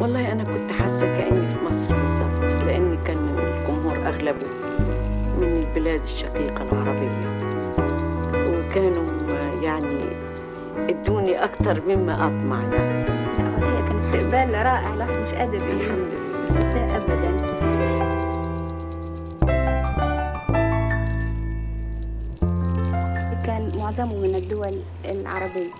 والله أنا كنت حاسة كأني في مصر بالظبط لأن كان الجمهور أغلبه من البلاد الشقيقة العربية. وكانوا يعني ادوني أكثر مما أطمع. يعني هي كان استقبال رائع الواحد مش قادر الحمد لله. أبدا. كان معظمه من الدول العربية.